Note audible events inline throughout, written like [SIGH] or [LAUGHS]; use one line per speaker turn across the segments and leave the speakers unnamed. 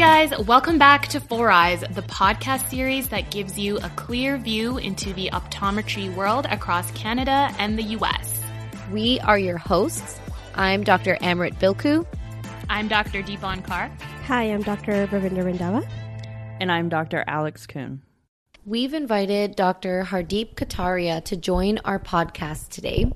guys, welcome back to Four Eyes, the podcast series that gives you a clear view into the optometry world across Canada and the US.
We are your hosts. I'm Dr. Amrit Bilku.
I'm Dr. Deepan Kar.
Hi, I'm Dr. Ravinder Randhawa.
And I'm Dr. Alex Kuhn.
We've invited Dr. Hardeep Kataria to join our podcast today.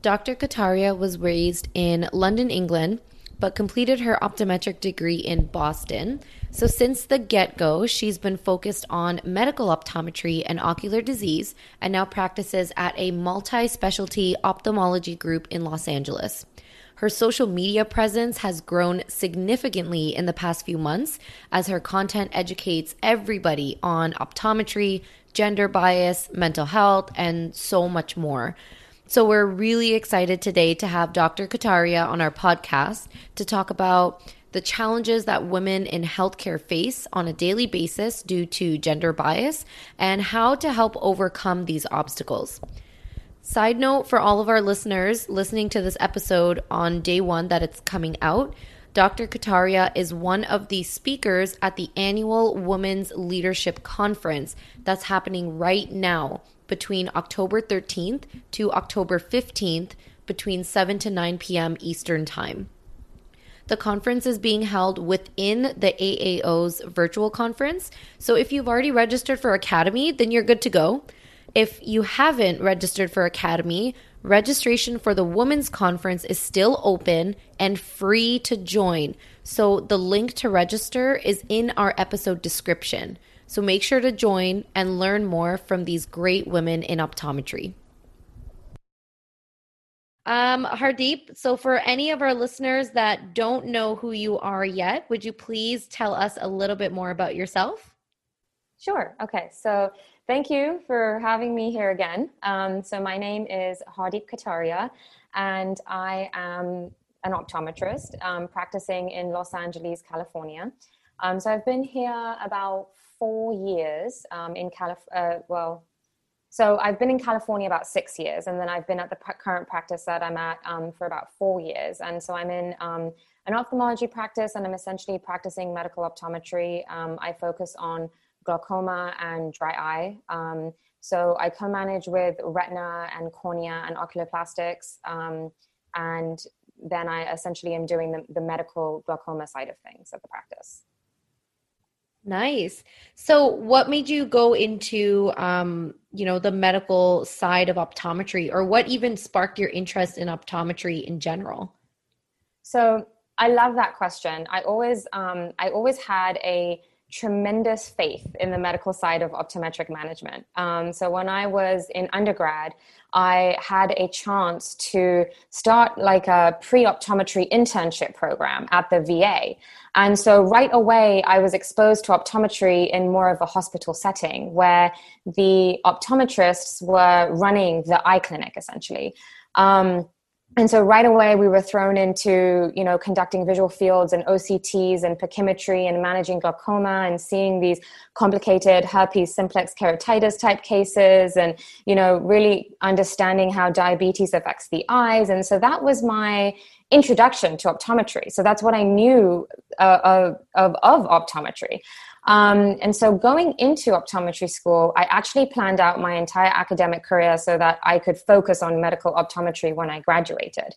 Dr. Kataria was raised in London, England, but completed her optometric degree in Boston. So, since the get go, she's been focused on medical optometry and ocular disease and now practices at a multi specialty ophthalmology group in Los Angeles. Her social media presence has grown significantly in the past few months as her content educates everybody on optometry, gender bias, mental health, and so much more. So, we're really excited today to have Dr. Kataria on our podcast to talk about the challenges that women in healthcare face on a daily basis due to gender bias and how to help overcome these obstacles. Side note for all of our listeners listening to this episode on day one that it's coming out, Dr. Kataria is one of the speakers at the annual Women's Leadership Conference that's happening right now between October 13th to October 15th between 7 to 9 p.m. Eastern Time. The conference is being held within the AAO's virtual conference. So if you've already registered for Academy, then you're good to go. If you haven't registered for Academy, registration for the Women's Conference is still open and free to join. So the link to register is in our episode description. So make sure to join and learn more from these great women in optometry. Um, Hardeep, so for any of our listeners that don't know who you are yet, would you please tell us a little bit more about yourself?
Sure. Okay. So thank you for having me here again. Um, so my name is Hardeep Kataria, and I am an optometrist um, practicing in Los Angeles, California. Um, so I've been here about four years um, in California. Uh, well, so I've been in California about six years, and then I've been at the current practice that I'm at um, for about four years. And so I'm in um, an ophthalmology practice, and I'm essentially practicing medical optometry. Um, I focus on glaucoma and dry eye. Um, so I co-manage with retina and cornea and oculoplastics, um, and then I essentially am doing the, the medical glaucoma side of things at the practice.
Nice. So, what made you go into, um, you know, the medical side of optometry, or what even sparked your interest in optometry in general?
So, I love that question. I always, um, I always had a tremendous faith in the medical side of optometric management. Um, so when I was in undergrad, I had a chance to start like a pre optometry internship program at the VA. And so right away, I was exposed to optometry in more of a hospital setting where the optometrists were running the eye clinic essentially. Um, and so right away we were thrown into you know conducting visual fields and octs and pachymetry and managing glaucoma and seeing these complicated herpes simplex keratitis type cases and you know really understanding how diabetes affects the eyes. And so that was my introduction to optometry. So that's what i knew uh, of, of, of optometry um, and so going into optometry school, I actually planned out my entire academic career so that I could focus on medical optometry when I graduated.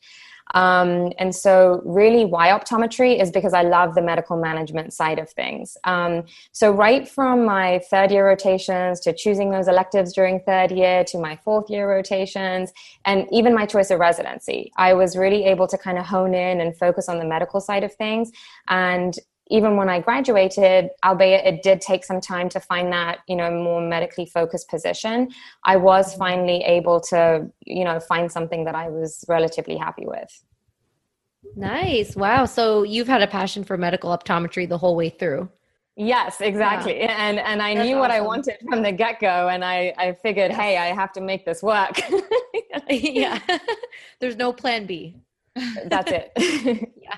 Um, and so, really, why optometry is because I love the medical management side of things. Um, so, right from my third year rotations to choosing those electives during third year to my fourth year rotations, and even my choice of residency, I was really able to kind of hone in and focus on the medical side of things. And even when I graduated, albeit it did take some time to find that, you know, more medically focused position, I was mm-hmm. finally able to, you know, find something that I was relatively happy with.
Nice. Wow. So you've had a passion for medical optometry the whole way through.
Yes, exactly. Yeah. And and I That's knew what I wanted from the get-go and I I figured, yes. hey, I have to make this work. [LAUGHS] [LAUGHS]
yeah. [LAUGHS] There's no plan B.
That's it.
yeah.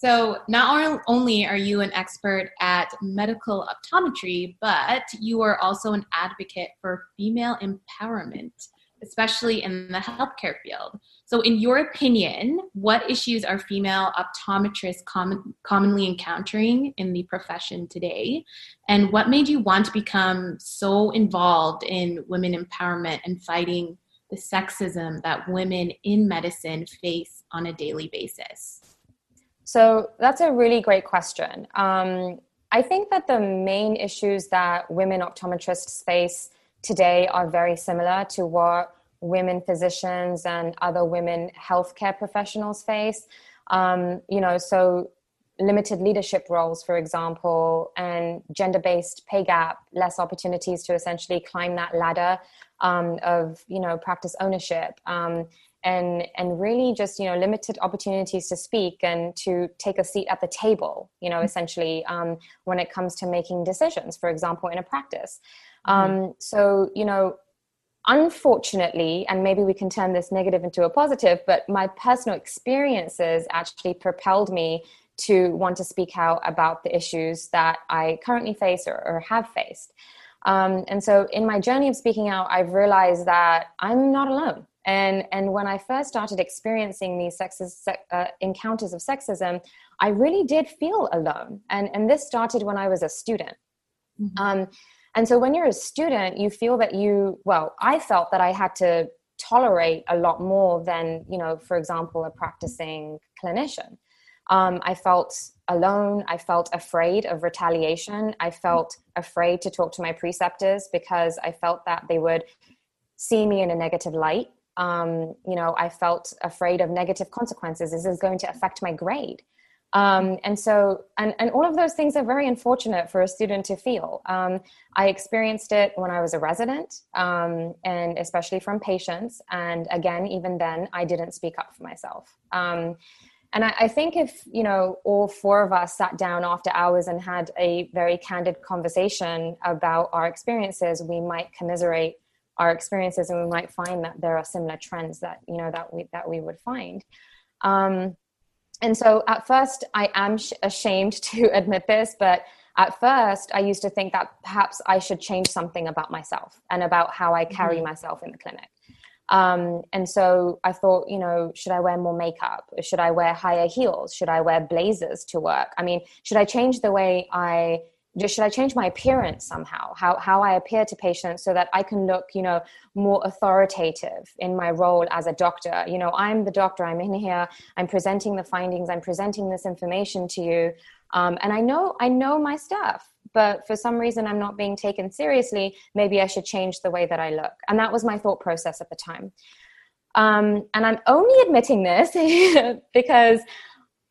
So, not only are you an expert at medical optometry, but you are also an advocate for female empowerment. especially in the healthcare field. So, in your opinion, what issues are female optometrists com- commonly encountering in the profession today? And what made you want to become so involved in women empowerment and fighting the sexism that women in medicine face on a daily basis?
So, that's a really great question. Um, I think that the main issues that women optometrists face today are very similar to what women physicians and other women healthcare professionals face. Um, you know, so limited leadership roles, for example, and gender based pay gap, less opportunities to essentially climb that ladder um, of, you know, practice ownership. Um, and and really just you know limited opportunities to speak and to take a seat at the table you know mm-hmm. essentially um, when it comes to making decisions for example in a practice mm-hmm. um, so you know unfortunately, and maybe we can turn this negative into a positive, but my personal experiences actually propelled me to want to speak out about the issues that I currently face or, or have faced. Um, and so, in my journey of speaking out, I've realized that I'm not alone. And, and when I first started experiencing these sexist, uh, encounters of sexism, I really did feel alone. And, and this started when I was a student. Mm-hmm. Um, and so when you're a student, you feel that you, well, I felt that I had to tolerate a lot more than, you know, for example, a practicing clinician. Um, I felt alone. I felt afraid of retaliation. I felt afraid to talk to my preceptors because I felt that they would see me in a negative light. Um, you know, I felt afraid of negative consequences. This is this going to affect my grade? Um, and so, and, and all of those things are very unfortunate for a student to feel. Um, I experienced it when I was a resident, um, and especially from patients. And again, even then, I didn't speak up for myself. Um, and I, I, think if, you know, all four of us sat down after hours and had a very candid conversation about our experiences, we might commiserate our experiences and we might find that there are similar trends that, you know, that we, that we would find. Um, and so at first i am sh- ashamed [LAUGHS] to admit this but at first i used to think that perhaps i should change something about myself and about how i carry mm-hmm. myself in the clinic um, and so i thought you know should i wear more makeup should i wear higher heels should i wear blazers to work i mean should i change the way i should I change my appearance somehow? How how I appear to patients so that I can look, you know, more authoritative in my role as a doctor. You know, I'm the doctor. I'm in here. I'm presenting the findings. I'm presenting this information to you, um, and I know I know my stuff. But for some reason, I'm not being taken seriously. Maybe I should change the way that I look. And that was my thought process at the time. Um, and I'm only admitting this [LAUGHS] because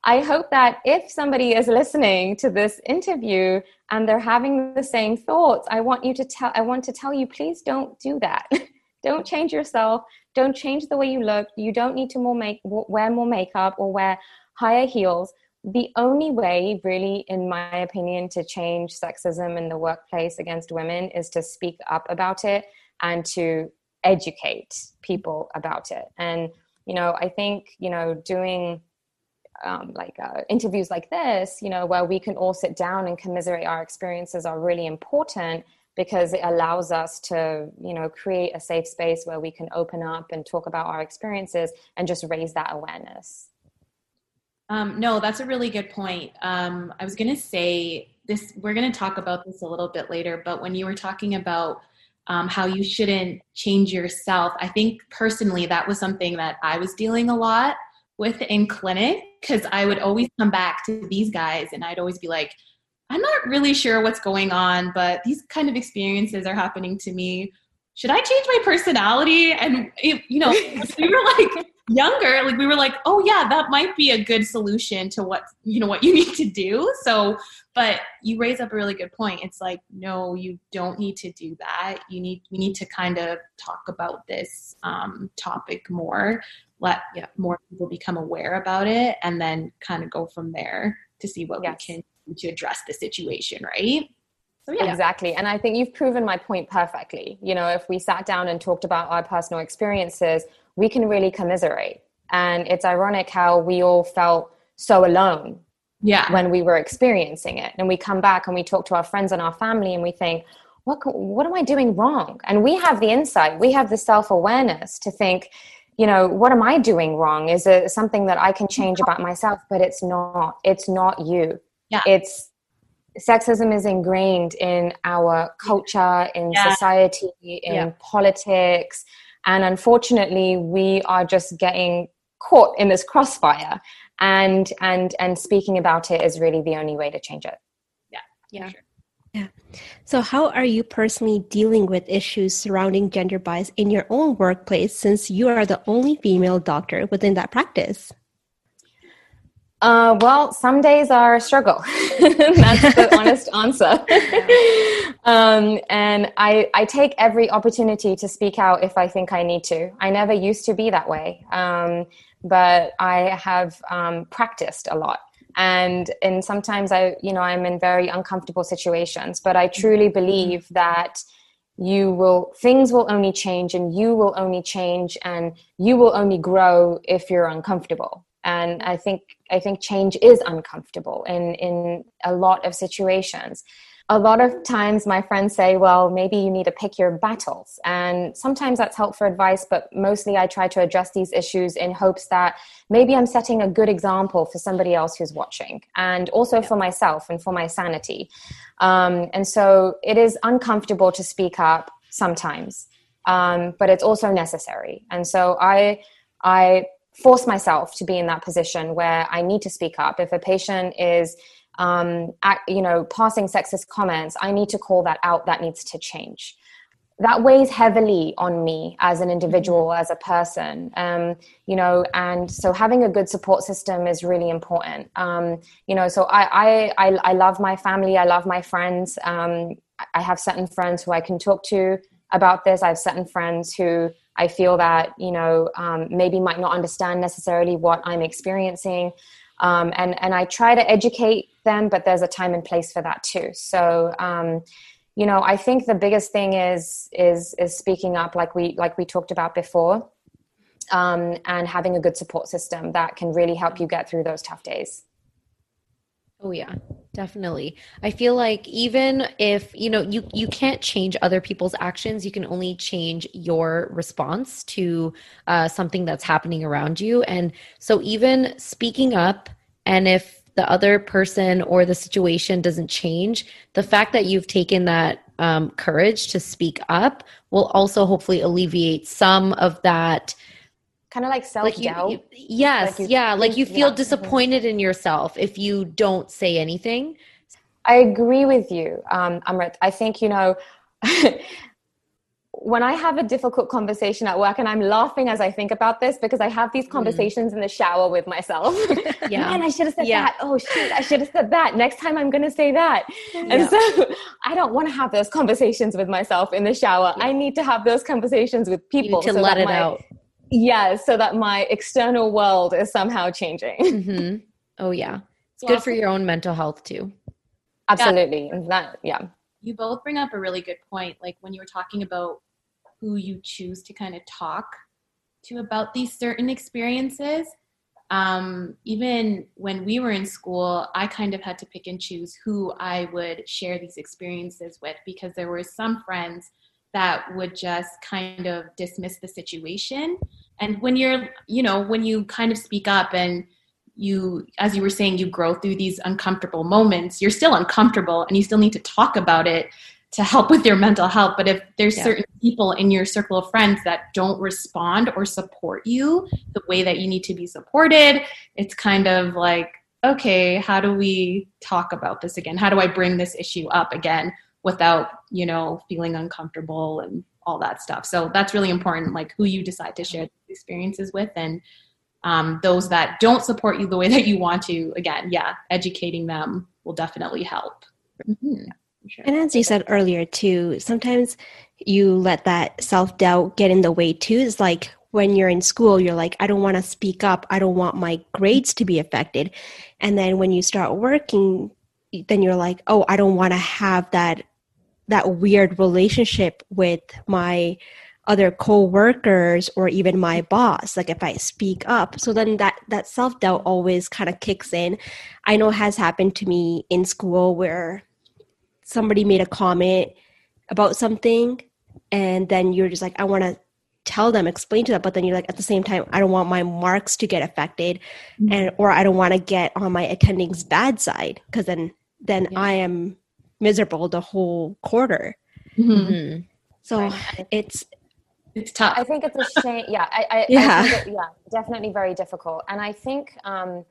I hope that if somebody is listening to this interview and they're having the same thoughts, I want you to tell I want to tell you please don't do that. [LAUGHS] don't change yourself. Don't change the way you look. You don't need to more make wear more makeup or wear higher heels. The only way really in my opinion to change sexism in the workplace against women is to speak up about it and to educate people about it. And you know, I think, you know, doing um, like uh, interviews like this, you know, where we can all sit down and commiserate our experiences are really important because it allows us to, you know, create a safe space where we can open up and talk about our experiences and just raise that awareness.
Um, no, that's a really good point. Um, I was going to say this, we're going to talk about this a little bit later, but when you were talking about um, how you shouldn't change yourself, I think personally that was something that I was dealing a lot with in clinic because I would always come back to these guys and I'd always be like, I'm not really sure what's going on, but these kind of experiences are happening to me. Should I change my personality? And, it, you know, [LAUGHS] we were like younger, like we were like, oh yeah, that might be a good solution to what, you know, what you [LAUGHS] need to do. So, but you raise up a really good point. It's like, no, you don't need to do that. You need, we need to kind of talk about this um, topic more let yeah, more people become aware about it and then kind of go from there to see what yes. we can do to address the situation right
so, yeah. Exactly. And I think you've proven my point perfectly. You know, if we sat down and talked about our personal experiences, we can really commiserate. And it's ironic how we all felt so alone
yeah.
when we were experiencing it. And we come back and we talk to our friends and our family and we think, what what am I doing wrong? And we have the insight, we have the self awareness to think, you know, what am I doing wrong? Is it something that I can change about myself? But it's not. It's not you.
Yeah.
It's sexism is ingrained in our culture, in
Yeah.
society, in
Yeah.
politics, and unfortunately, we are just getting caught in this crossfire. And and and speaking about it is really the only way to change it.
Yeah. Yeah. Yeah.
So, how are you personally dealing with issues surrounding gender bias in your own workplace since you are the only female doctor within that practice?
Uh, well, some days are a struggle. [LAUGHS] That's the [LAUGHS] honest answer. [LAUGHS] um, and I, I take every opportunity to speak out if I think I need to. I never used to be that way, um, but I have um, practiced a lot. And and sometimes I, you know, I'm in very uncomfortable situations. But I truly believe that you will things will only change and you will only change and you will only grow if you're uncomfortable and i think i think change is uncomfortable in in a lot of situations. A lot of times my friends say well maybe you need to pick your battles. And sometimes that's helpful advice but mostly i try to address these issues in hopes that maybe i'm setting a good example for somebody else who's watching and also for myself and for my sanity. Um, and so it is uncomfortable to speak up sometimes um, but it's also necessary. And so i i force myself to be in that position where i need to speak up. If a patient is um, act, you know passing sexist comments i need to call that out. That needs to change. That weighs heavily on me as an individual as a person um, you know and so having a good support system is really important. Um, you know so I, I i i love my family. I love my friends. Um, i have certain friends who i can talk to about this. I have certain friends who i feel that you know um, maybe might not understand necessarily what i'm experiencing um, and and i try to educate them but there's a time and place for that too. So um, you know i think the biggest thing is is is speaking up like we like we talked about before um, and having a good support system that can really help you get through those tough days.
Oh yeah, definitely. I feel like even if, you know, you you can't change other people's actions, you can only change your response to uh, something that's happening around you. And so even speaking up and if the other person or the situation doesn't change, the fact that you've taken that um, courage to speak up will also hopefully alleviate some of that
kind of like
like you,
self-doubt
you- yes
Like you
yeah like you feel
yeah.
Disappointed in yourself if you don't say anything
I agree with you, um, Amrit. I think, you know, [LAUGHS] when I have a difficult conversation at work, and I'm laughing as I think about this because I have these conversations in the shower with myself.
Mm. [LAUGHS] [LAUGHS] Yeah.
Man, I should have said
Yeah.
that. Oh, shit, I should have said that. Next time I'm going to say that. And
Yeah.
so I don't want to have those conversations with myself in the shower. I need to have those conversations with people
to
so
let it
my-
out
Yeah, so that my external world is somehow changing. [LAUGHS]
hmm oh yeah it's
Well,
good for your own mental health too
Absolutely. And that, yeah.
you both bring up a really good point like when you were talking about who you choose to kind of talk to about these certain experiences um, even when we were in school i kind of had to pick and choose who i would share these experiences with because there were some friends that would just kind of dismiss the situation. And when you're you know when you kind of speak up and you as you were saying you grow through these uncomfortable moments you're still uncomfortable and you still need to talk about it to help with your mental health. But if there's
Yeah.
certain people in your circle of friends that don't respond or support you the way that you need to be supported it's kind of like okay how do we talk about this again? How do i bring this issue up again without you know feeling uncomfortable and all that stuff so that's really important like who you decide to share these experiences with and um, those that don't support you the way [LAUGHS] that you want to again yeah educating them will definitely help Mhm. Sure.
And as you said earlier, too, sometimes you let that self doubt get in the way, too. It's like when you're in school, you're like, I don't want to speak up. I don't want my grades to be affected. And then when you start working, then you're like, oh, I don't want to have that that weird relationship with my other co-workers or even my boss like if i speak up so then that that self-doubt always kind of kicks in i know it has happened to me in school where somebody made a comment about something and then you're just like i want to tell them explain to them but then you're like at the same time i don't want my marks to get affected mm-hmm. and or i don't want to get on my attending's bad side because then then yeah. i am miserable the whole quarter. Mm-hmm. mm-hmm. so right. it's
it's tough.
I think it's a [LAUGHS] shame. Yeah i, I yeah. I it, yeah definitely very difficult. And i think um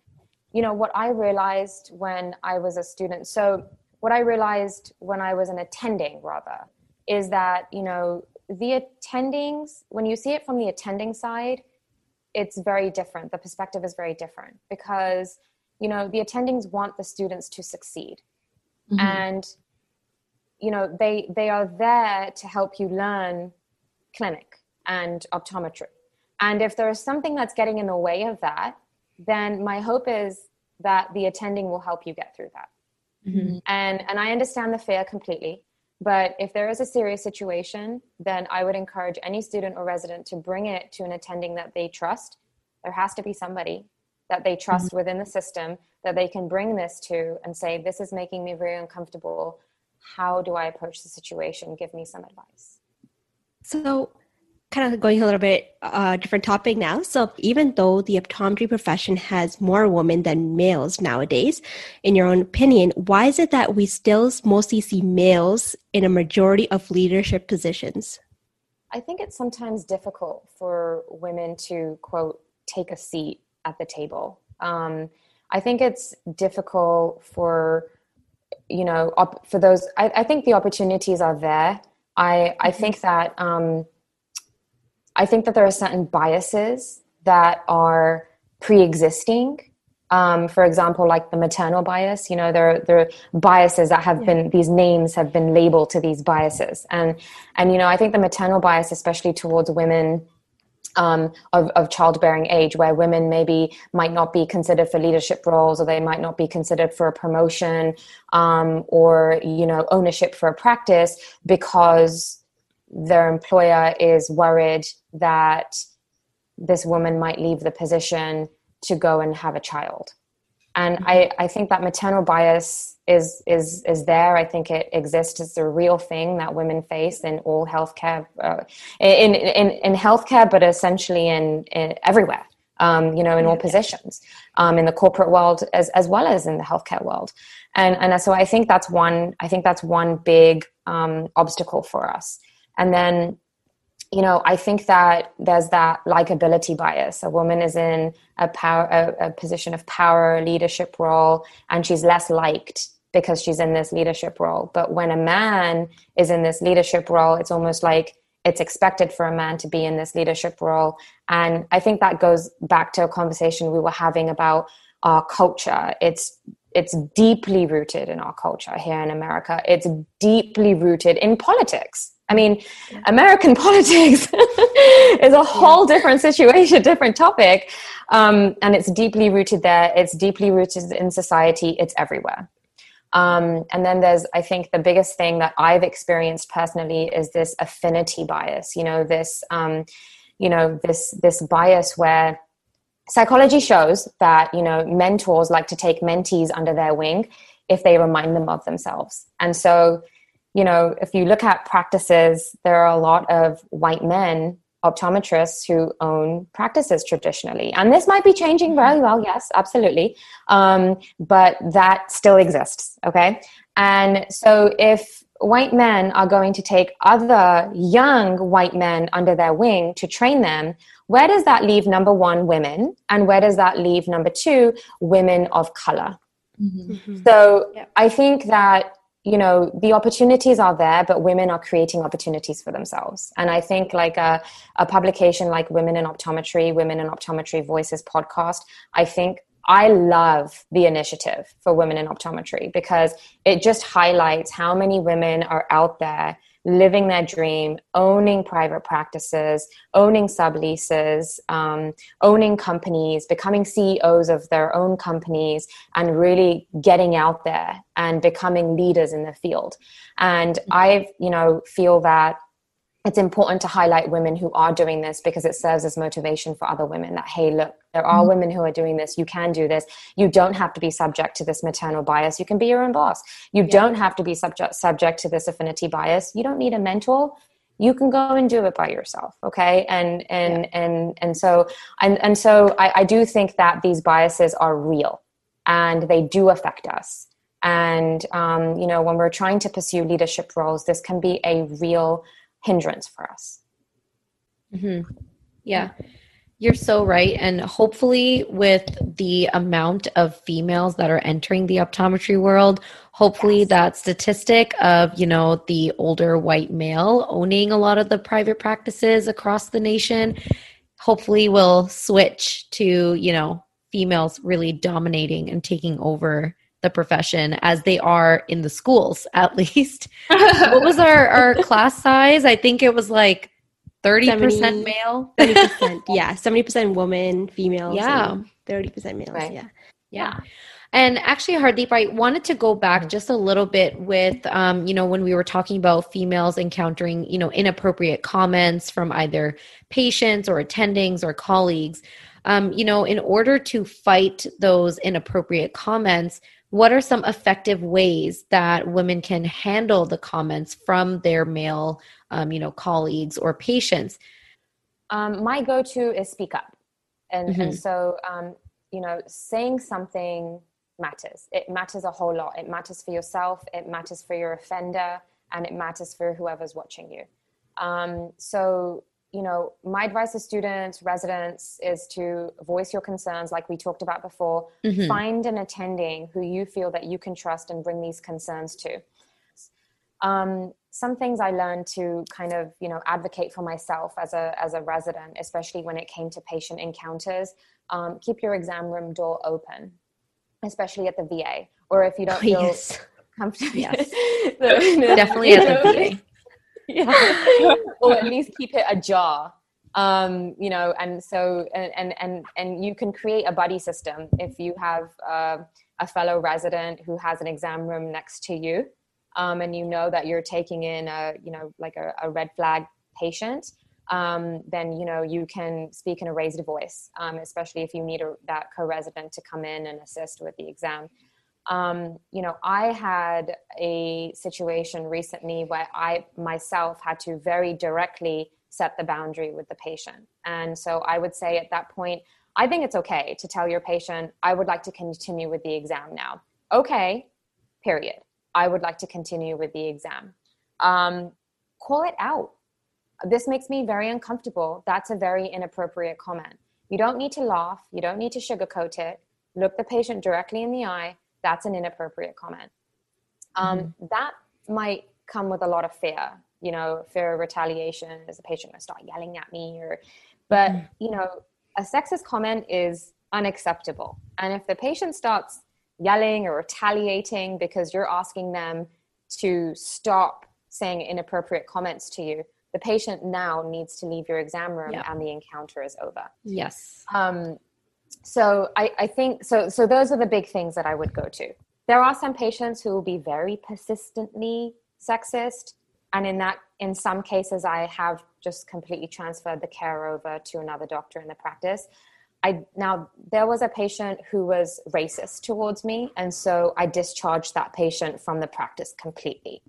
you know what i realized when i was a student so what i realized when i was an attending rather is that you know the attendings when you see it from the attending side it's very different. The perspective is very different because you know the attendings want the students to succeed mm-hmm. and you know they they are there to help you learn clinic and optometry and if there is something that's getting in the way of that then my hope is that the attending will help you get through that mm-hmm. and and i understand the fear completely but if there is a serious situation, then I would encourage any student or resident to bring it to an attending that they trust. There has to be somebody that they trust mm-hmm. within the system that they can bring this to and say, This is making me very uncomfortable. How do I approach the situation? Give me some advice.
So, kind of going a little bit uh, different topic now. So even though the optometry profession has more women than males nowadays, in your own opinion, why is it that we still mostly see males in a majority of leadership positions?
I think it's sometimes difficult for women to quote take a seat at the table. Um, I think it's difficult for you know op- for those. I, I, think the opportunities are there. I I mm-hmm. think that. Um, I think that there are certain biases that are pre-existing. Um, for example, like the maternal bias, you know, there, there are biases that have yeah. been, these names have been labeled to these biases. And, and, you know, I think the maternal bias, especially towards women um, of, of, childbearing age, where women maybe might not be considered for leadership roles, or they might not be considered for a promotion, um, or you know, ownership for a practice, because their employer is worried that this woman might leave the position to go and have a child and mm-hmm. I, I think that maternal bias is is is there. I think it exists. It's a real thing that women face in all healthcare, uh, in, in in healthcare, but essentially in, in everywhere. Um, you know, in all positions, um, in the corporate world as as well as in the healthcare world, and and so I think that's one. I think that's one big um, obstacle for us. And then, you know, I think that there's that likability bias. A woman is in a power, a, a position of power, leadership role, and she's less liked because she's in this leadership role. But when a man is in this leadership role, it's almost like it's expected for a man to be in this leadership role. And I think that goes back to a conversation we were having about our culture. It's it's deeply rooted in our culture here in America. It's deeply rooted in politics. I mean, American [LAUGHS] politics is a whole different situation, different topic. Um, and it's deeply rooted there. It's deeply rooted in society. It's everywhere. Um, and then there's, I think, the biggest thing that I've experienced personally is this affinity bias. You know, this, um, you know, this this bias where psychology shows that you know mentors like to take mentees under their wing if they remind them of themselves. And so you know, if you look at practices, there are a lot of white men optometrists who own practices traditionally. And this might be changing very mm-hmm. well, yes, absolutely. Um, but that still exists, okay? And so if white men are going to take other young white men under their wing to train them, where does that leave number one, women? And where does that leave number two, women of color? Mm-hmm. So yeah. I think that you know the opportunities are there but women are creating opportunities for themselves. And i think like a, a publication like women in optometry women in optometry voices podcast i think i love the initiative for women in optometry because it just highlights how many women are out there living their dream, owning private practices, owning subleases, um, owning companies, becoming CEOs of their own companies, and really getting out there and becoming leaders in the field. And I, you know, feel that it's important to highlight women who are doing this because it serves as motivation for other women that hey look there are mm-hmm. women who are doing this. You can do this. You don't have to be subject to this maternal bias. You can be your own boss. You yeah. don't have to be subject subject to this affinity bias. You don't need a mentor. You can go and do it by yourself okay? And and yeah. and and so and and so I, I do think that these biases are real and they do affect us. And um, you know when we're trying to pursue leadership roles this can be a real hindrance for us.
Mm-hmm. Yeah. You're so right. And hopefully, with the amount of females that are entering the optometry world, hopefully yes. that statistic of, you know, the older white male owning a lot of the private practices across the nation, hopefully will switch to, you know, females really dominating and taking over the profession as they are in the schools, [LAUGHS] at least. what was our, [LAUGHS] our class size? I think it was like 30% 70, male.
30%, [LAUGHS] yeah. 70% woman, females.
Yeah.
30% males. Right. Yeah.
Yeah. And actually, Hardeep, I wanted to go back mm-hmm. just a little bit with, um, you know, when we were talking about females encountering, you know, inappropriate comments from either patients or attendings or colleagues. Um, you know, in order to fight those inappropriate comments, what are some effective ways that women can handle the comments from their male um, you know colleagues or patients?
Um, my go-to is speak up. And mm-hmm. and so um, you know saying something matters. It matters a whole lot. It matters for yourself it matters for your offender and it matters for whoever's watching you. Um, so you know, my advice to students, residents is to voice your concerns, like we talked about before. Mm-hmm. Find an attending who you feel that you can trust and bring these concerns to. Um, some things I learned to kind of, you know, advocate for myself as a as a resident, especially when it came to patient encounters. Um, keep your exam room door open, especially at the VA, or if you don't [LAUGHS] feel yes. comfortable. Yes. [LAUGHS]
the, Definitely at the VA [LAUGHS] [LAUGHS]
yeah. [LAUGHS] or at least keep it ajar um, you know and so and and and you can create a buddy system if you have uh, a fellow resident who has an exam room next to you um, and you know that you're taking in a you know like a, a red flag patient um, then you know you can speak in a raised voice um, especially if you need a, that co-resident to come in and assist with the exam um, you know, I had a situation recently where I myself had to very directly set the boundary with the patient. And so I would say at that point, I think it's okay to tell your patient, I would like to continue with the exam now. Okay, period. I would like to continue with the exam. Um, call it out. This makes me very uncomfortable. That's a very inappropriate comment. You don't need to laugh. You don't need to sugarcoat it. Look the patient directly in the eye that's an inappropriate comment. Um, mm-hmm. That might come with a lot of fear, you know, fear of retaliation. Is the patient going to start yelling at me? Or, but mm-hmm. you know, a sexist comment is unacceptable. And if the patient starts yelling or retaliating because you're asking them to stop saying inappropriate comments to you, the patient now needs to leave your exam room and the encounter is over.
Yes.
Um, so I, I think so so those are the big things that i would go to. There are some patients who will be very persistently sexist and in that in some cases i have just completely transferred the care over to another doctor in the practice. I now there was a patient who was racist towards me and so i discharged that patient from the practice completely.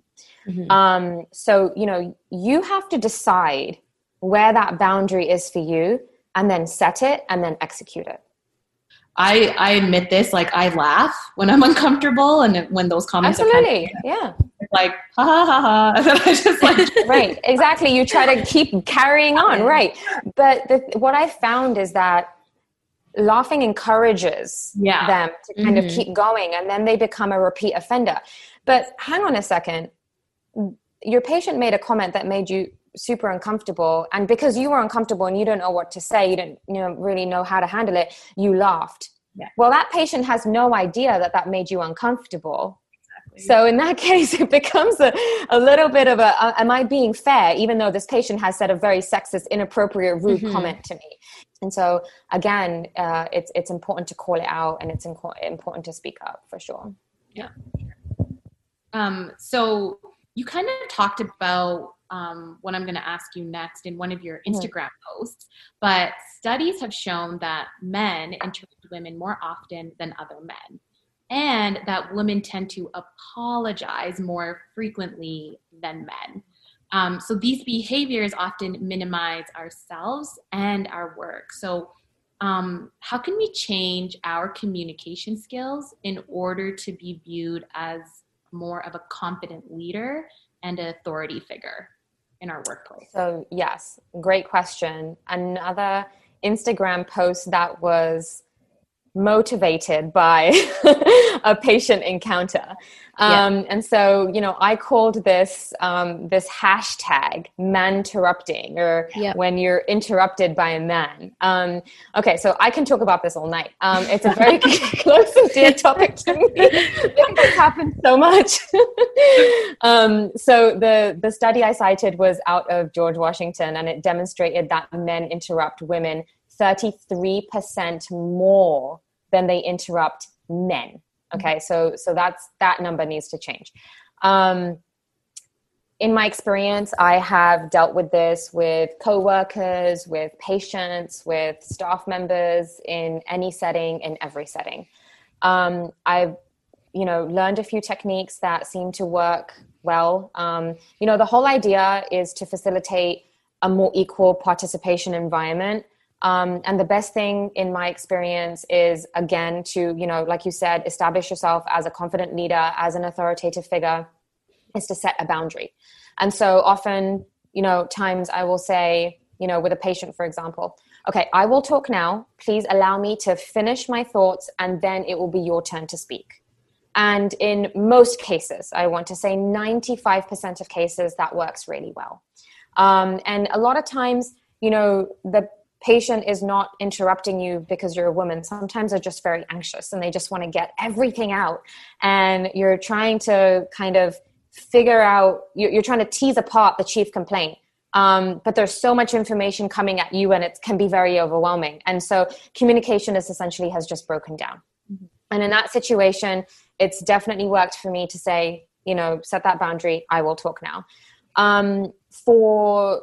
Mm-hmm. um, so you know you have to decide where that boundary is for you and then set it and then execute it
I I admit this, like I laugh when I'm [LAUGHS] uncomfortable and when those comments
absolutely, are kind of, yeah,
like ha ha ha ha. [LAUGHS] And then I just like [LAUGHS]
right, exactly. You try to keep carrying on, right? But the, what I found is that laughing encourages yeah. them to kind mm-hmm. of keep going, and then they become a repeat offender. But hang on a second, your patient made a comment that made you super uncomfortable and because you were uncomfortable and you don't know what to say you don't you know really know how to handle it you laughed yeah. well that patient has no idea that that made you uncomfortable exactly. so in that [LAUGHS] case it becomes a, a little bit of a uh, am i being fair even though this patient has said a very sexist inappropriate rude mm-hmm. comment to me and so again uh, it's it's important to call it out and it's important to speak up for sure
yeah um, so you kind of talked about um, what I'm going to ask you next in one of your. Instagram mm-hmm. posts. But studies have shown that men interact with women more often than other men, and that women tend to apologize more frequently than men. Um, so these behaviors often minimize ourselves and our work. So, um, how can we change our communication skills in order to be viewed as more of a confident leader and an authority figure in our workplace?
So, yes, great question. Another Instagram post that was motivated by [LAUGHS] a patient encounter. Um, yeah. And so, you know, I called this um, this hashtag "man-interrupting" or yeah. when you're interrupted by a man. Um, okay, so I can talk about this all night. Um, it's a very [LAUGHS] [LAUGHS] close and dear topic to me. it happens so much. Um, so the the study I cited was out of George Washington, and it demonstrated that men interrupt women 33% more than they interrupt men. Okay, so so that's that number needs to change. Um, in my experience, I have dealt with this with coworkers, with patients, with staff members in any setting, in every setting. Um, I've you know learned a few techniques that seem to work well. Um, you know, the whole idea is to facilitate a more equal participation environment um, and the best thing in my experience is again to you know like you said establish yourself as a confident leader as an authoritative figure is to set a boundary. And so often you know times i will say you know with a patient for example okay i will talk now. Please allow me to finish my thoughts and then it will be your turn to speak. And in most cases i want to say 95% of cases that works really well. Um, and a lot of times you know the patient is not interrupting you because you're a woman. Sometimes they're just very anxious and they just want to get everything out. And you're trying to kind of figure out, you're, trying to tease apart the chief complaint. Um, but there's so much information coming at you and it can be very overwhelming. And so communication is essentially has just broken down. Mm-hmm. And in that situation, it's definitely worked for me to say, you know, set that boundary. I will talk now. Um, for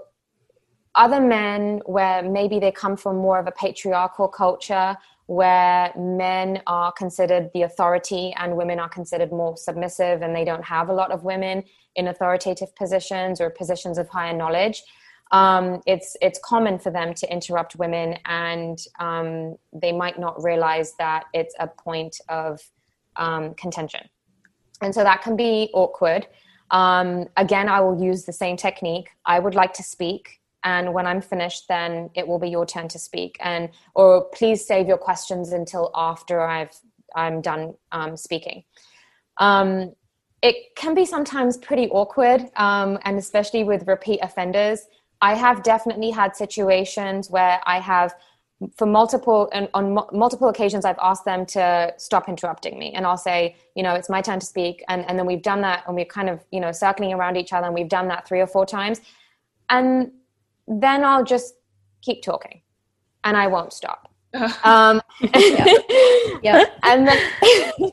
other men where maybe they come from more of a patriarchal culture where men are considered the authority and women are considered more submissive and they don't have a lot of women in authoritative positions or positions of higher knowledge um, it's it's common for them to interrupt women and um, they might not realize that it's a point of um, contention. And so that can be awkward. Um, again i will use the same technique. I would like to speak and when i'm finished then it will be your turn to speak. And or please save your questions until after i've i'm done um, speaking. Um, it can be sometimes pretty awkward um, and especially with repeat offenders. I have definitely had situations where i have for multiple and on multiple occasions i've asked them to stop interrupting me. And i'll say you know it's my turn to speak. And, and then we've done that and we're kind of you know circling around each other and we've done that three or four times. And then I'll just keep talking and I won't stop. [LAUGHS] um, yeah. [LAUGHS] yeah. and then [LAUGHS]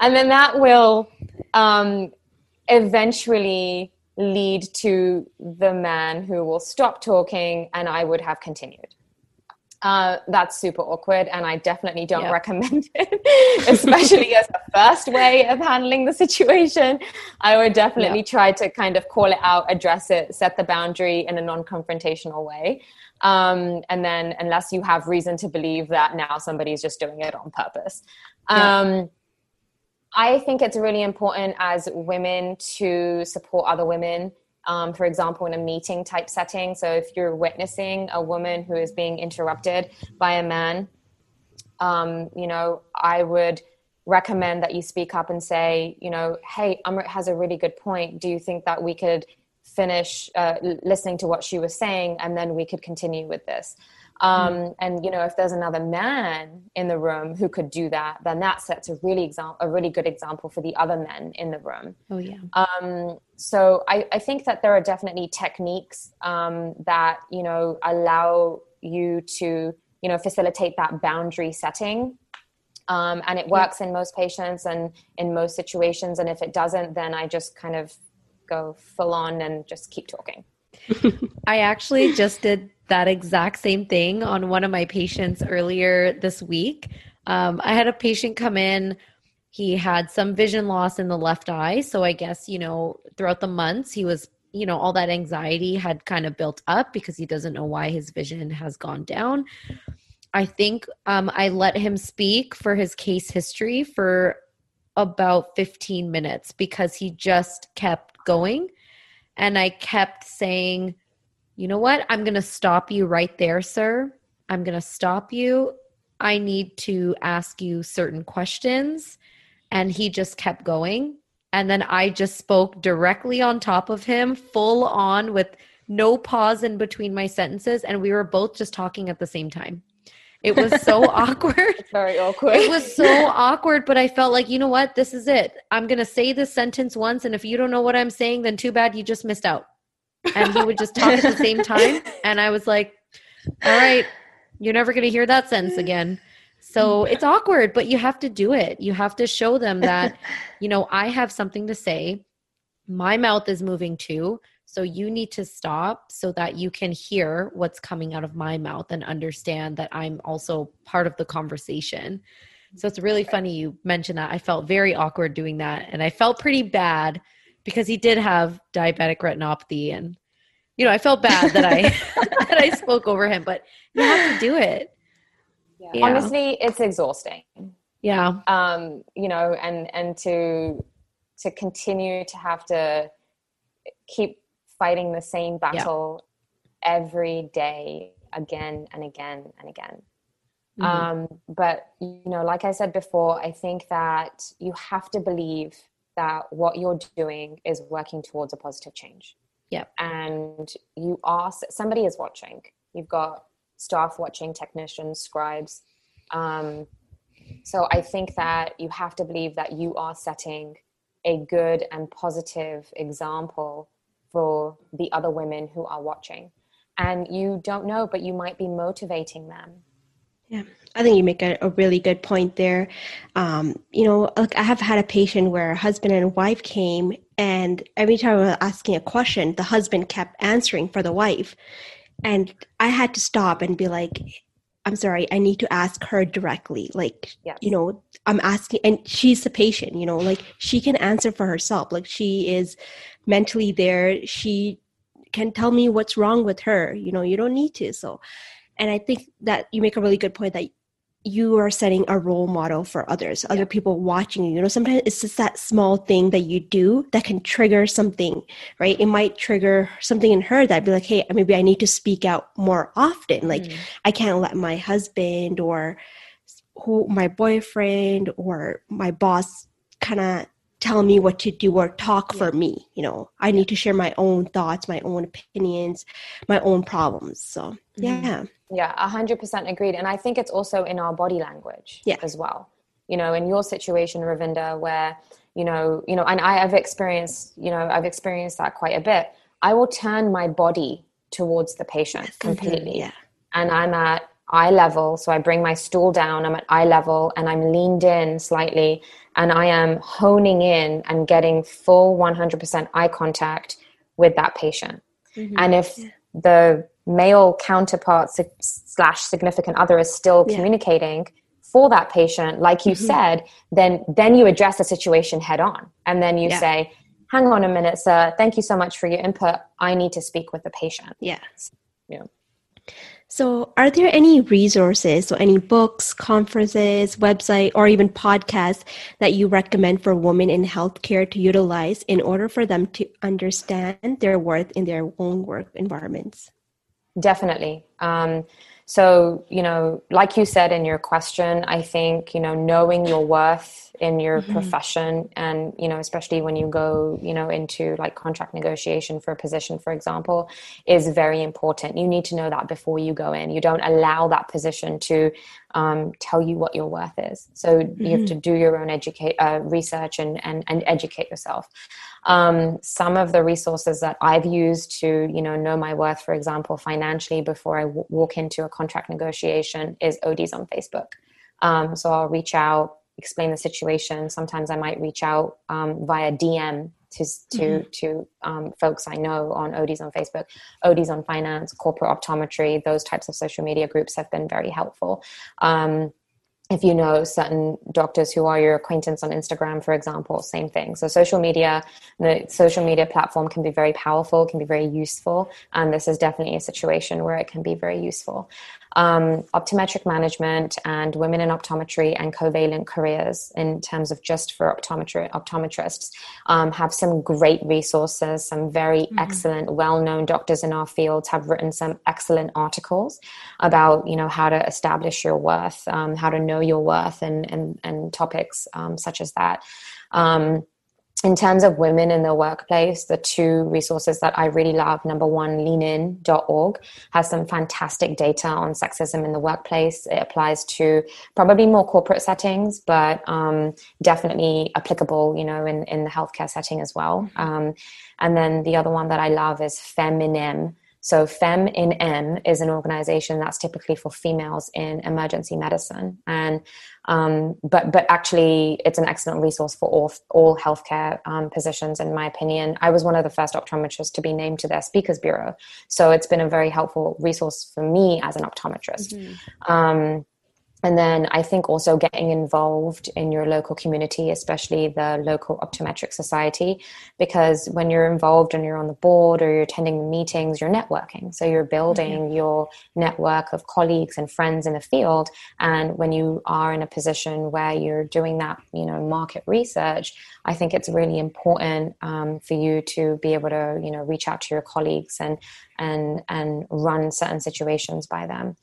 and then that will um, eventually lead to the man who will stop talking and I would have continued. Uh, that's super awkward, and I definitely don't yep. recommend [LAUGHS] it, especially as the first way of handling the situation. I would definitely yep. try to kind of call it out, address it, set the boundary in a non confrontational way. Um, and then, unless you have reason to believe that now somebody's just doing it on purpose. Um, yep. I think it's really important as women to support other women um, for example, in a meeting type setting. So if you're witnessing a woman who is being interrupted by a man, um, you know, I would recommend that you speak up and say, you know, hey, Amrit has a really good point. Do you think that we could finish uh, listening to what she was saying and then we could continue with this? Um, mm. And you know, if there's another man in the room who could do that, then that sets a really example, a really good example for the other men in the room.
Oh yeah.
Um, so I, I, think that there are definitely techniques um, that you know allow you to you know facilitate that boundary setting. Um, and it works in most patients and in most situations. And if it doesn't, then I just kind of go full on and just keep talking. [LAUGHS]
I actually just did that exact same thing on one of my patients earlier this week. Um, I had a patient come in. He had some vision loss in the left eye. So I guess, you know, throughout the months, he was, you know, all that anxiety had kind of built up because he doesn't know why his vision has gone down. I think um, I let him speak for his case history for about 15 minutes because he just kept going. And I kept saying, you know what? I'm going to stop you right there, sir. I'm going to stop you. I need to ask you certain questions. And he just kept going. And then I just spoke directly on top of him, full on with no pause in between my sentences. And we were both just talking at the same time. It was so [LAUGHS] awkward.
Very awkward.
It was so awkward, but I felt like, you know what? This is it. I'm going to say this sentence once. And if you don't know what I'm saying, then too bad you just missed out. And he would just talk at the same time. And I was like, all right, you're never going to hear that sentence again. So it's awkward, but you have to do it. You have to show them that, you know, I have something to say. My mouth is moving too. So you need to stop so that you can hear what's coming out of my mouth and understand that I'm also part of the conversation. So it's really funny you mentioned that. I felt very awkward doing that. And I felt pretty bad because he did have diabetic retinopathy. And, you know, I felt bad that I [LAUGHS] [LAUGHS] that I spoke over him, but you have to do it.
Yeah. Yeah. Honestly, it's exhausting.
Yeah.
Um, you know, and and to to continue to have to keep fighting the same battle yeah. every day again and again and again mm-hmm. um, but you know like i said before i think that you have to believe that what you're doing is working towards a positive change
yeah
and you are somebody is watching you've got staff watching technicians scribes um, so i think that you have to believe that you are setting a good and positive example for the other women who are watching. And you don't know, but you might be motivating them.
Yeah, I think you make a, a really good point there. Um, you know, like I have had a patient where a husband and wife came, and every time I was asking a question, the husband kept answering for the wife. And I had to stop and be like, I'm sorry, I need to ask her directly. Like, yes. you know, I'm asking, and she's the patient, you know, like she can answer for herself. Like, she is mentally there. She can tell me what's wrong with her. You know, you don't need to. So, and I think that you make a really good point that you are setting a role model for others, other people watching you. You know, sometimes it's just that small thing that you do that can trigger something, right? It might trigger something in her that be like, hey, maybe I need to speak out more often. Like, mm. I can't let my husband or who my boyfriend or my boss kind of tell me what to do or talk yeah. for me you know i need to share my own thoughts my own opinions my own problems so mm-hmm. yeah
yeah 100% agreed and i think it's also in our body language yeah. as well you know in your situation ravinda where you know you know and i have experienced you know i've experienced that quite a bit i will turn my body towards the patient completely
yeah.
and i'm at eye level so i bring my stool down i'm at eye level and i'm leaned in slightly and I am honing in and getting full 100% eye contact with that patient. Mm-hmm. And if yeah. the male counterpart slash significant other is still yeah. communicating for that patient, like you mm-hmm. said, then then you address the situation head on, and then you yeah. say, "Hang on a minute, sir. Thank you so much for your input. I need to speak with the patient."
Yes.
Yeah.
So, are there any resources, or any books, conferences, website, or even podcasts that you recommend for women in healthcare to utilize in order for them to understand their worth in their own work environments?
Definitely. Um, so, you know, like you said in your question, I think, you know, knowing your worth in your mm-hmm. profession and you know especially when you go you know into like contract negotiation for a position for example is very important you need to know that before you go in you don't allow that position to um, tell you what your worth is so mm-hmm. you have to mm-hmm. do your own educate uh, research and, and and educate yourself um, some of the resources that i've used to you know know my worth for example financially before I w- walk into a contract negotiation is ods on facebook um, so i'll reach out explain the situation. Sometimes I might reach out um, via DM to to mm-hmm. to um, folks I know on ODs on Facebook, ODs on finance, corporate optometry. Those types of social media groups have been very helpful. If you know certain doctors who are your acquaintance on Instagram, for example, same thing. So social media, the social media platform can be very powerful, can be very useful, and this is definitely a situation where it can be very useful um, optometric management and women in optometry and covalent careers in terms of just for optometry optometrists um, have some great resources some very mm-hmm. excellent well-known doctors in our fields have written some excellent articles about you know how to establish your worth um, how to know your worth and and, and topics um, such as that um, in terms of women in the workplace, the two resources that I really love number one, leanin.org has some fantastic data on sexism in the workplace. It applies to probably more corporate settings, but um, definitely applicable, you know, in, in the healthcare setting as well. Um, and then the other one that I love is FemInEM. So FemInEM is an organization that's typically for females in emergency medicine, and um, but but actually it's an excellent resource for all all healthcare um, positions, in my opinion. I was one of the first optometrists to be named to their speakers bureau, so it's been a very helpful resource for me as an optometrist. Mm-hmm. Um, and then I think also getting involved in your local community, especially the local optometric society, because when you're involved and you're on the board or you're attending the meetings, you're networking. So you're building mm-hmm. your network of colleagues and friends in the field. And when you are in a position where you're doing that, you know, market research, I think it's really important um, for you to be able to, you know, reach out to your colleagues and and and run certain situations by them.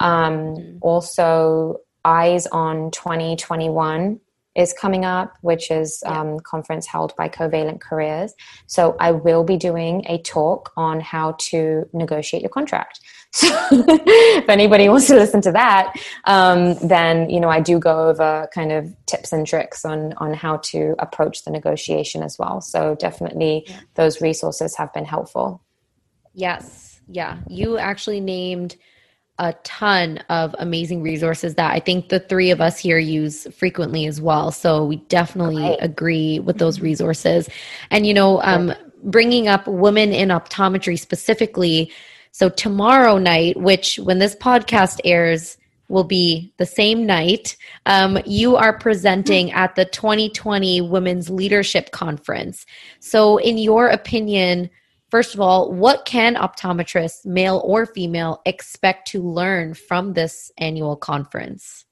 Um, mm-hmm. Also, EyesOn 2021 is coming up, which is yeah. um, conference held by Covalent Careers. So I will be doing a talk on how to negotiate your contract. [LAUGHS] So if anybody wants to listen to that, um, then you know I do go over kind of tips and tricks on on how to approach the negotiation as well. So definitely yeah. those resources have been helpful.
Yes, yeah, you actually named a ton of amazing resources that I think the three of us here use frequently as well. So we definitely right. agree with those mm-hmm. resources. And, you know, um, bringing up women in optometry specifically. So tomorrow night, which when this podcast airs, will be the same night. Um, you are presenting mm-hmm. at the 2020 Women's Leadership Conference. So, in your opinion, First of all, what can optometrists, male or female, expect to learn from this annual conference?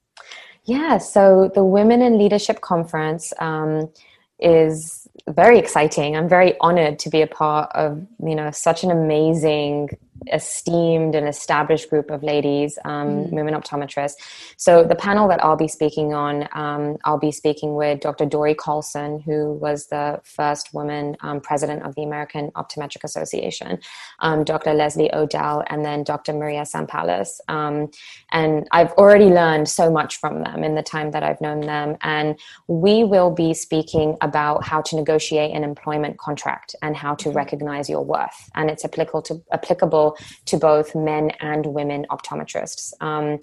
Yeah, so the Women in Leadership Conference um, is very exciting. I'm very honored to be a part of you know such an amazing esteemed and established group of ladies, um, mm. women optometrists. So the panel that I'll be speaking on, um, I'll be speaking with Dr. Dori Carlson, who was the first woman um, president of the American Optometric Association, um, Dr. Leslie O'Dell, and then Dr. Maria Sampalis. Um, and I've already learned so much from them in the time that I've known them. And we will be speaking about how to negotiate an employment contract and how to mm-hmm. recognize your worth. And it's applicable to applicable to both men and women optometrists. Um,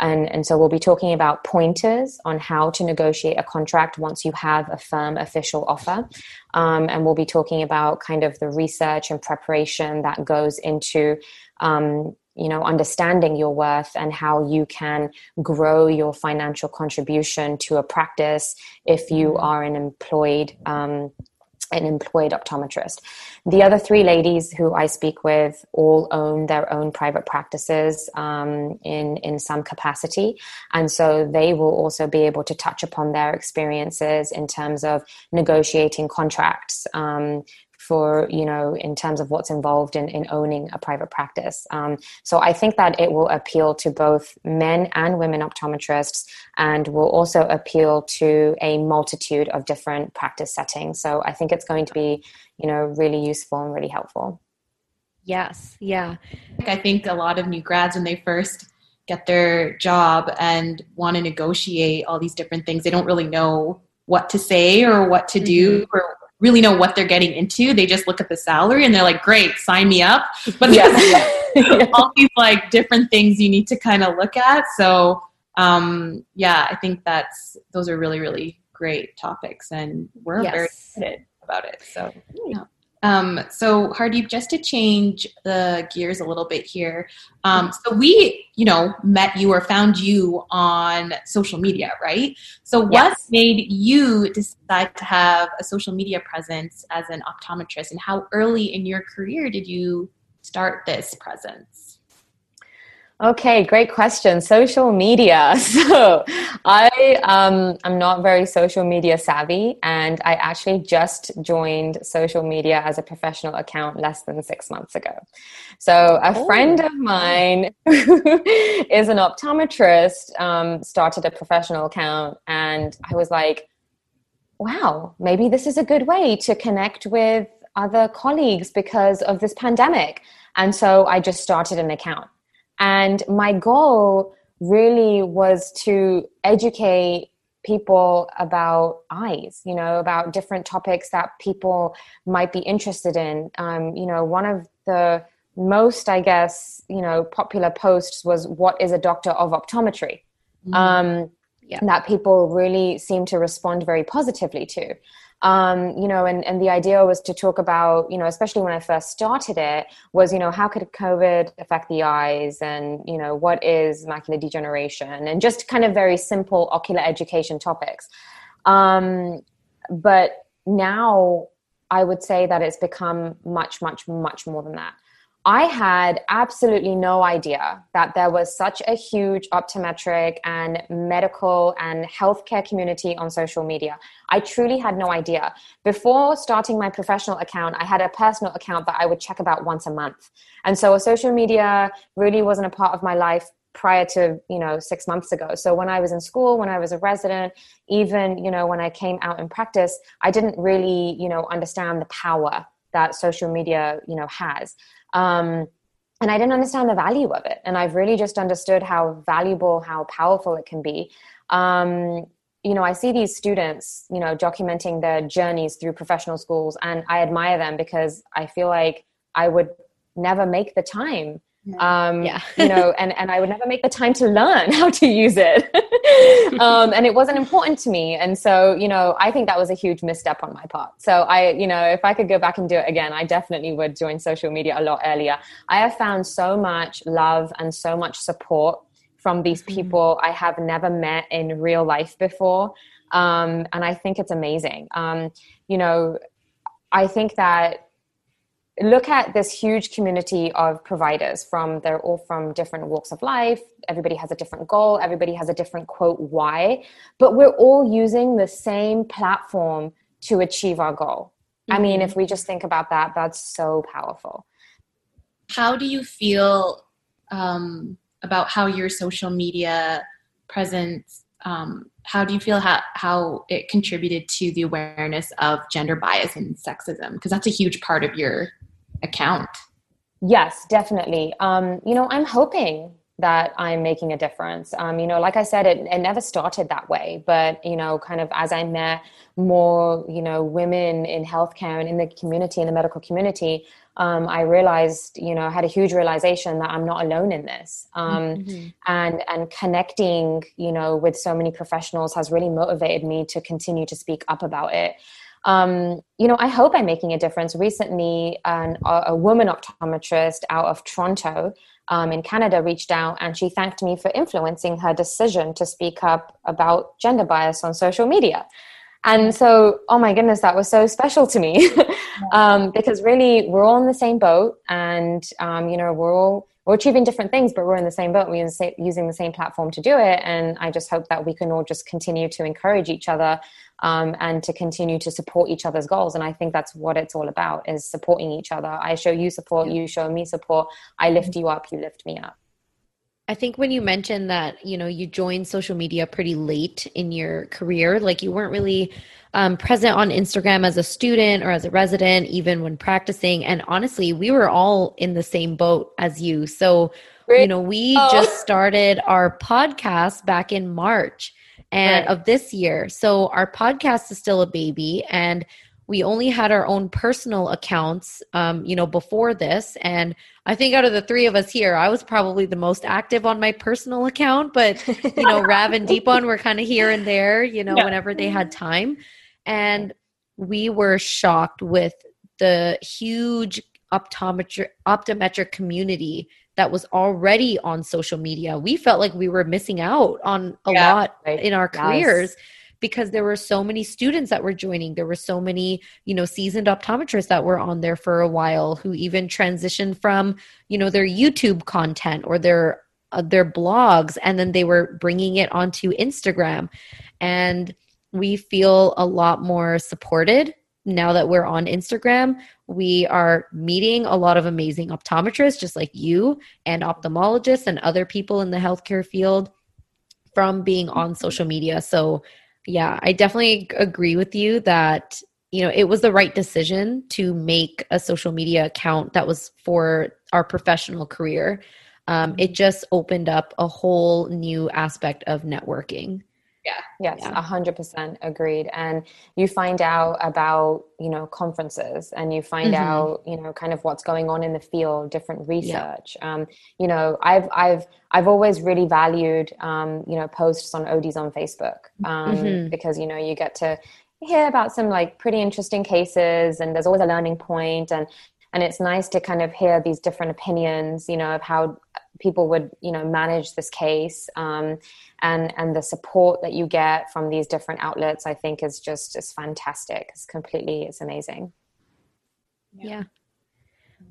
and, and so we'll be talking about pointers on how to negotiate a contract once you have a firm official offer. Um, and we'll be talking about kind of the research and preparation that goes into um, you know understanding your worth and how you can grow your financial contribution to a practice if you mm-hmm. are an employed um, an employed optometrist. The other three ladies who I speak with all own their own private practices um, in in some capacity, and so they will also be able to touch upon their experiences in terms of negotiating contracts, um, for you know in terms of what's involved in, in owning a private practice. Um, so i think that it will appeal to both men and women optometrists and will also appeal to a multitude of different practice settings. So i think it's going to be you know really useful and really helpful.
Yes yeah.
I think a lot of new grads when they first get their job and want to negotiate all these different things they don't really know what to say or what to do mm-hmm. or really know what they're getting into. They just look at the salary and they're like, great, sign me up. But yeah. [LAUGHS] all these like different things you need to kind of look at. So um, yeah, I think that's those are really, really great topics and we're yes. very excited about it. So, yeah. Um, so Hardeep, just to change the gears a little bit here. Um, so we, you know, met you or found you on social media, right? So what
Yes.
made you decide to have a social media presence as an optometrist and how early in your career did you start this presence?
Okay, great question. Social media. [LAUGHS] So I um, I'm not very social media savvy, and I actually just joined social media as a professional account less than six months ago. So a
Oh.
friend of mine [LAUGHS] is an optometrist um, started a professional account, and I was like, wow, maybe this is a good way to connect with other colleagues because of this pandemic. And so I just started an account. And my goal really was to educate people about eyes, you know, about different topics that people might be interested in. Um, you know, one of the most, I guess, you know, popular posts was what is a doctor of optometry? Um,
Yeah.
that people really seem to respond very positively to. Um, you know, and, and the idea was to talk about, you know, especially when I first started it, was, you know, how could COVID affect the eyes and, you know, what is macular degeneration and just kind of very simple ocular education topics. Um, but now I would say that it's become much, much, much more than that. I had absolutely no idea that there was such a huge optometric and medical and healthcare community on social media. I truly had no idea. Before starting my professional account, I had a personal account that I would check about once a month. And so social media really wasn't a part of my life prior to, you know, 6 months ago. So when I was in school, when I was a resident, even, you know, when I came out in practice, I didn't really, you know, understand the power that social media, you know, has. Um, and I didn't understand the value of it. And I've really just understood how valuable, how powerful it can be. Um, you know, I see these students, you know, documenting their journeys through professional schools, and I admire them because I feel like I would never make the time. Um,
Yeah.
you know, [LAUGHS] and, and I would never make the time to learn [LAUGHS] how to use it. [LAUGHS] um, and it wasn't important to me. And so, you know, I think that was a huge misstep on my part. So I, you know, if I could go back and do it again, I definitely would join social media a lot earlier. I have found so much love and so much support from these people I have never met in real life before. Um, and I think it's amazing. Um, you know, I think that look at this huge community of providers from they're all from different walks of life. Everybody has a different goal. Everybody has a different quote why. But we're all using the same platform to achieve our goal. I mean if we just think about that that's so powerful.
How do you feel um, about how your social media presence? Um, how do you feel how, how it contributed to the awareness of gender bias and sexism? Because that's a huge part of your account.
Yes, definitely. Um, you know, I'm hoping that I'm making a difference. Um, you know, like I said, it, it never started that way, but you know, kind of as I met more, you know, women in healthcare and in the community, in the medical community, um, I realized, you know, I had a huge realization that I'm not alone in this. Um, and and connecting, you know, with so many professionals has really motivated me to continue to speak up about it um, you know, I hope I'm making a difference. Recently, an, a, a woman optometrist out of Toronto um, in Canada reached out and she thanked me for influencing her decision to speak up about gender bias on social media. And so, oh my goodness, that was so special to me [LAUGHS] um, because really we're all in the same boat and, um, you know, we're all we're achieving different things, but we're in the same boat. We're using the same platform to do it. And I just hope that we can all just continue to encourage each other um, and to continue to support each other's goals. And I think that's what it's all about is supporting each other. I show you support, you show me support. I lift you up, you lift me up.
I think when you mentioned that, you know, you joined social media pretty late in your career, like you weren't really um, present on Instagram as a student or as a resident, even when practicing. And honestly, we were all in the same boat as you. So, you know, we
Oh.
just started our podcast back in March and
Right.
of this year. So our podcast is still a baby and we only had our own personal accounts um, you know before this and i think out of the three of us here i was probably the most active on my personal account but you know rav and deepon were kind of here and there you know
Yeah.
whenever they had time and we were shocked with the huge optometric optometric community that was already on social media. We felt like we were missing out on a yeah, lot right. in our careers. Yes because there were so many students that were joining. There were so many you know seasoned optometrists that were on there for a while who even transitioned from you know their youtube content or their uh, their blogs and then they were bringing it onto instagram. And we feel a lot more supported now that we're on Instagram, we are meeting a lot of amazing optometrists, just like you, and ophthalmologists and other people in the healthcare field from being on social media. So, yeah, I definitely agree with you that you know it was the right decision to make a social media account that was for our professional career. Um, it just opened up a whole new aspect of networking
yeah yes a hundred percent agreed and you find out about you know conferences and you find mm-hmm. out you know kind of what's going on in the field different research yeah. um, you know i've i've i've always really valued um, you know posts on ods on facebook um, mm-hmm. because you know you get to hear about some like pretty interesting cases and there's always a learning point and and it's nice to kind of hear these different opinions you know of how people would you know manage this case. Um, and and the support that you get from these different outlets i think is just just fantastic. It's completely it's amazing.
Yeah, yeah.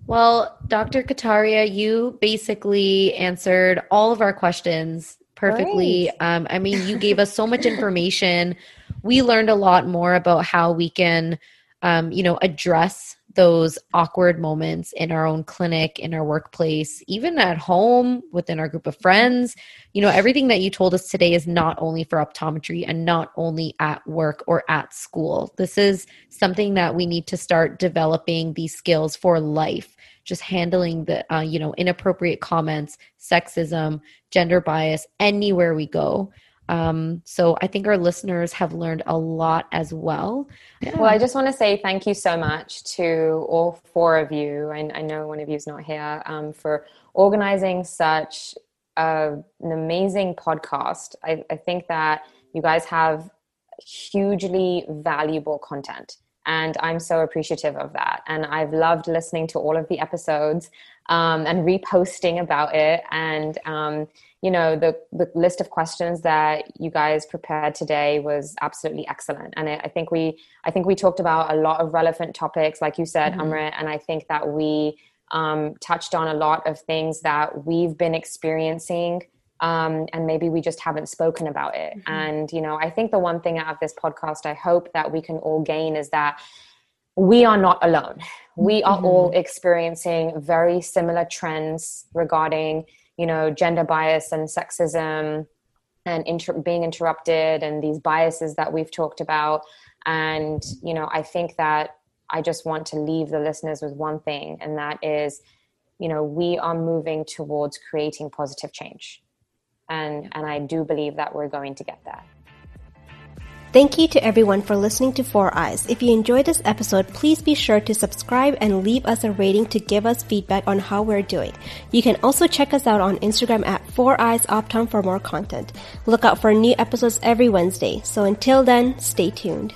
well dr kataria you basically answered all of our questions perfectly. Um, i mean you gave us so much information. We learned a lot more about how we can um, you know address those awkward moments in our own clinic, in our workplace, even at home, within our group of friends. You know, everything that you told us today is not only for optometry and not only at work or at school. This is something that we need to start developing these skills for life. Just handling the, uh, you know, inappropriate comments, sexism, gender bias, anywhere we go. Um, so I think our listeners have learned a lot as well.
Yeah. Well, I just want to say thank you so much to all four of you. I, I know one of you is not here um, for organizing such an amazing podcast. I, I think that you guys have hugely valuable content. And I'm so appreciative of that. And I've loved listening to all of the episodes um, and reposting about it. And um, you know the the list of questions that you guys prepared today was absolutely excellent and i think we i think we talked about a lot of relevant topics like you said mm-hmm. amrit and i think that we um, touched on a lot of things that we've been experiencing um, and maybe we just haven't spoken about it mm-hmm. and you know i think the one thing out of this podcast i hope that we can all gain is that we are not alone we are mm-hmm. all experiencing very similar trends regarding you know gender bias and sexism and inter- being interrupted and these biases that we've talked about and you know i think that i just want to leave the listeners with one thing and that is you know we are moving towards creating positive change and and i do believe that we're going to get that.
Thank you to everyone for listening to Four Eyes. If you enjoyed this episode, please be sure to subscribe and leave us a rating to give us feedback on how we're doing. You can also check us out on Instagram at Four Eyes Optom for more content. Look out for new episodes every Wednesday. So until then, stay tuned.